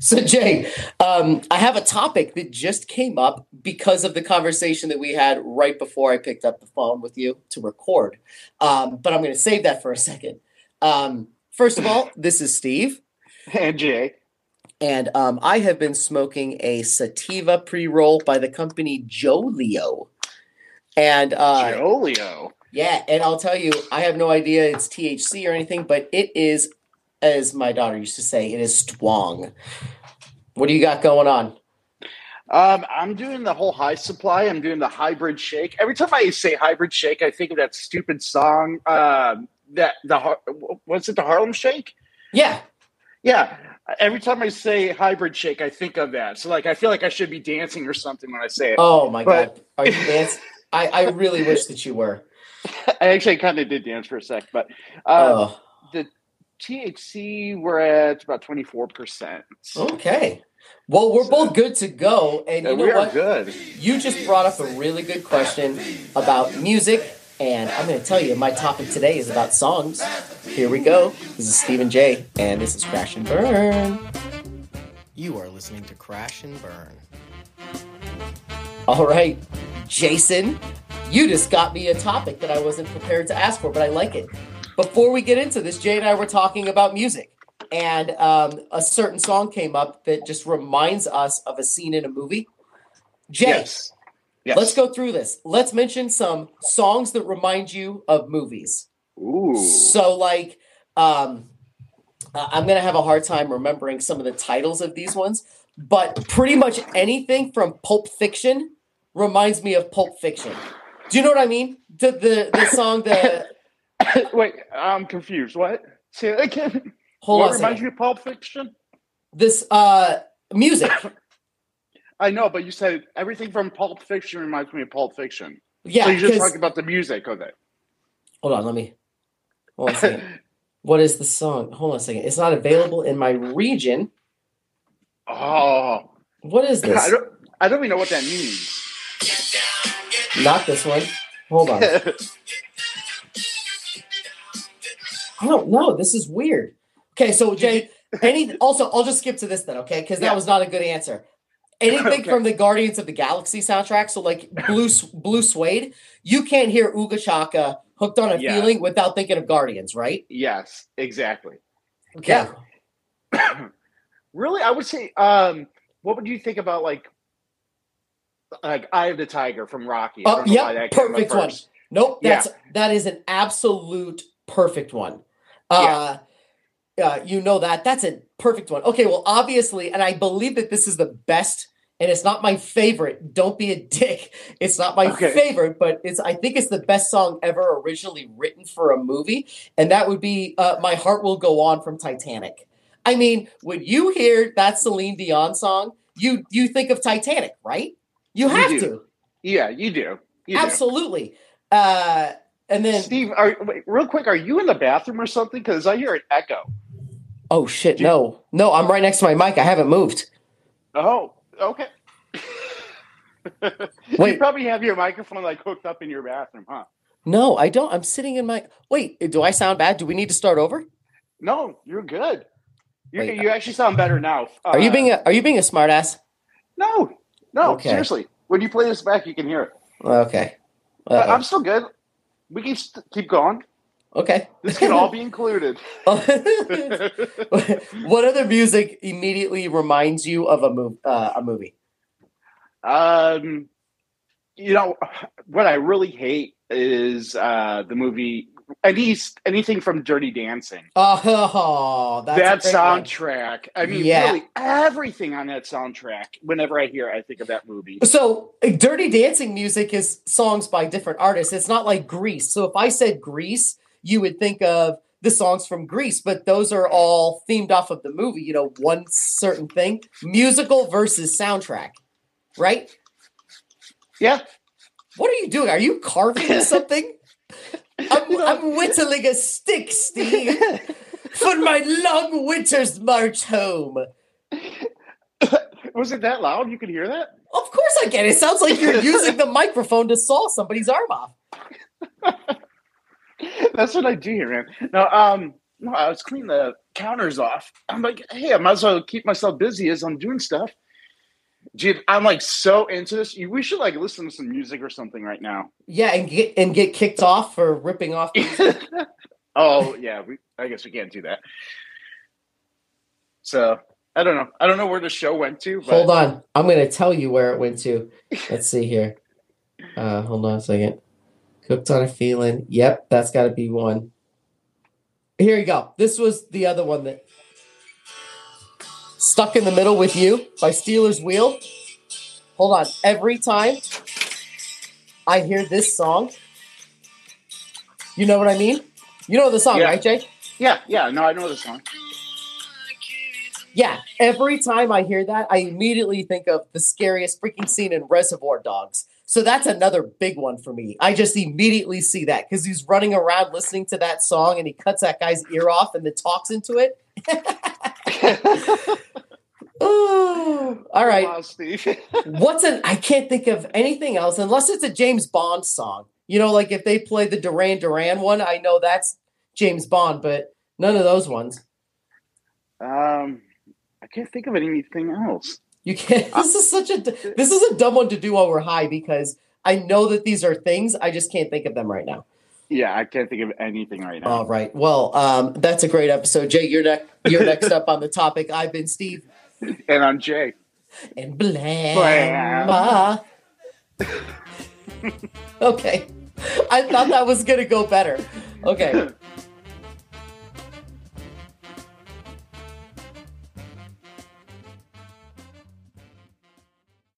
So, Jay, um, I have a topic that just came up because of the conversation that we had right before I picked up the phone with you to record. Um, but I'm going to save that for a second. Um, first of all, this is Steve. And Jay. And um, I have been smoking a sativa pre roll by the company Jolio. And uh, Jolio. Yeah, and I'll tell you, I have no idea it's THC or anything, but it is, as my daughter used to say, it is strong. What do you got going on? Um, I'm doing the whole high supply. I'm doing the hybrid shake. Every time I say hybrid shake, I think of that stupid song. Um, that the what's it? The Harlem Shake. Yeah, yeah. Every time I say hybrid shake, I think of that. So like, I feel like I should be dancing or something when I say it. Oh my but, god, are you dancing? I I really wish that you were. I actually kind of did dance for a sec, but uh, oh. the THC we're at about twenty four percent. Okay. Well, we're so, both good to go, and you know we what? good. You just brought up a really good question about music, and I'm going to tell you my topic today is about songs. Here we go. This is Stephen J, and this is Crash and Burn. You are listening to Crash and Burn. All right, Jason, you just got me a topic that I wasn't prepared to ask for, but I like it. Before we get into this, Jay and I were talking about music, and um, a certain song came up that just reminds us of a scene in a movie. Jay, yes. Yes. let's go through this. Let's mention some songs that remind you of movies. Ooh. So, like, um, I'm going to have a hard time remembering some of the titles of these ones, but pretty much anything from Pulp Fiction reminds me of Pulp Fiction. Do you know what I mean? The the the song the Wait, I'm confused. What? Say that again. Hold what on. reminds you of Pulp Fiction? This uh music. I know, but you said everything from Pulp Fiction reminds me of Pulp Fiction. Yeah. So you just talking about the music of it. Hold on, let me hold on a second. what is the song? Hold on a second. It's not available in my region. Oh. What is this? I don't I don't even know what that means. Not this one. Hold on. I don't know. This is weird. Okay, so Jay, any also I'll just skip to this then, okay? Because that yeah. was not a good answer. Anything okay. from the Guardians of the Galaxy soundtrack, so like Blue Blue Suede, you can't hear Ooga Chaka hooked on a yeah. feeling without thinking of Guardians, right? Yes, exactly. Okay. Yeah. really, I would say, um, what would you think about like like Eye of the Tiger from Rocky. Oh, yeah, perfect one. Nope, that's yeah. that is an absolute perfect one. Uh, yeah. uh, you know that that's a perfect one. Okay, well, obviously, and I believe that this is the best, and it's not my favorite. Don't be a dick. It's not my okay. favorite, but it's I think it's the best song ever originally written for a movie, and that would be uh, "My Heart Will Go On" from Titanic. I mean, when you hear that Celine Dion song, you you think of Titanic, right? You have you to. Yeah, you do. You Absolutely. Do. Uh, and then Steve, are, wait, real quick, are you in the bathroom or something? Because I hear an echo. Oh shit! No, no, I'm right next to my mic. I haven't moved. Oh, okay. Wait, you probably have your microphone like hooked up in your bathroom, huh? No, I don't. I'm sitting in my. Wait, do I sound bad? Do we need to start over? No, you're good. You you actually sound better now. Uh, are you being a Are you being a smartass? No, no, okay. seriously. When you play this back, you can hear it. Okay. I'm still good. We can st- keep going. Okay. This can all be included. what other music immediately reminds you of a, mov- uh, a movie? Um, you know, what I really hate is uh, the movie any anything from Dirty Dancing. Oh, that soundtrack. One. I mean, yeah. really everything on that soundtrack. Whenever I hear, it, I think of that movie. So, eh, Dirty Dancing music is songs by different artists. It's not like Grease. So, if I said Grease, you would think of the songs from Grease, but those are all themed off of the movie. You know, one certain thing, musical versus soundtrack, right? Yeah. What are you doing? Are you carving something? I'm, I'm whittling a stick, Steve, for my long winter's march home. Was it that loud? You could hear that? Of course I can. It sounds like you're using the microphone to saw somebody's arm off. That's what I do here, man. No, um, no, I was cleaning the counters off. I'm like, hey, I might as well keep myself busy as I'm doing stuff. Dude, I'm like so into this. We should like listen to some music or something right now. Yeah, and get and get kicked off for ripping off. oh yeah, we, I guess we can't do that. So I don't know. I don't know where the show went to. But... Hold on, I'm going to tell you where it went to. Let's see here. Uh, hold on a second. Cooked on a feeling. Yep, that's got to be one. Here you go. This was the other one that Stuck in the Middle with You by Stealers Wheel. Hold on. Every time I hear this song, you know what I mean? You know the song, yeah. right, Jay? Yeah, yeah. No, I know the song. Yeah, every time I hear that, I immediately think of the scariest freaking scene in Reservoir Dogs. So that's another big one for me. I just immediately see that because he's running around listening to that song and he cuts that guy's ear off and then talks into it. oh, all right. Wow, What's an? I can't think of anything else unless it's a James Bond song. You know, like if they play the Duran Duran one, I know that's James Bond, but none of those ones. Um, I can't think of anything else. You can't. This is such a. This is a dumb one to do while we're high because I know that these are things. I just can't think of them right now. Yeah, I can't think of anything right now. All right. Well, um, that's a great episode, Jay. You're next. You're next up on the topic. I've been Steve, and I'm Jay. And blam. okay, I thought that was gonna go better. Okay.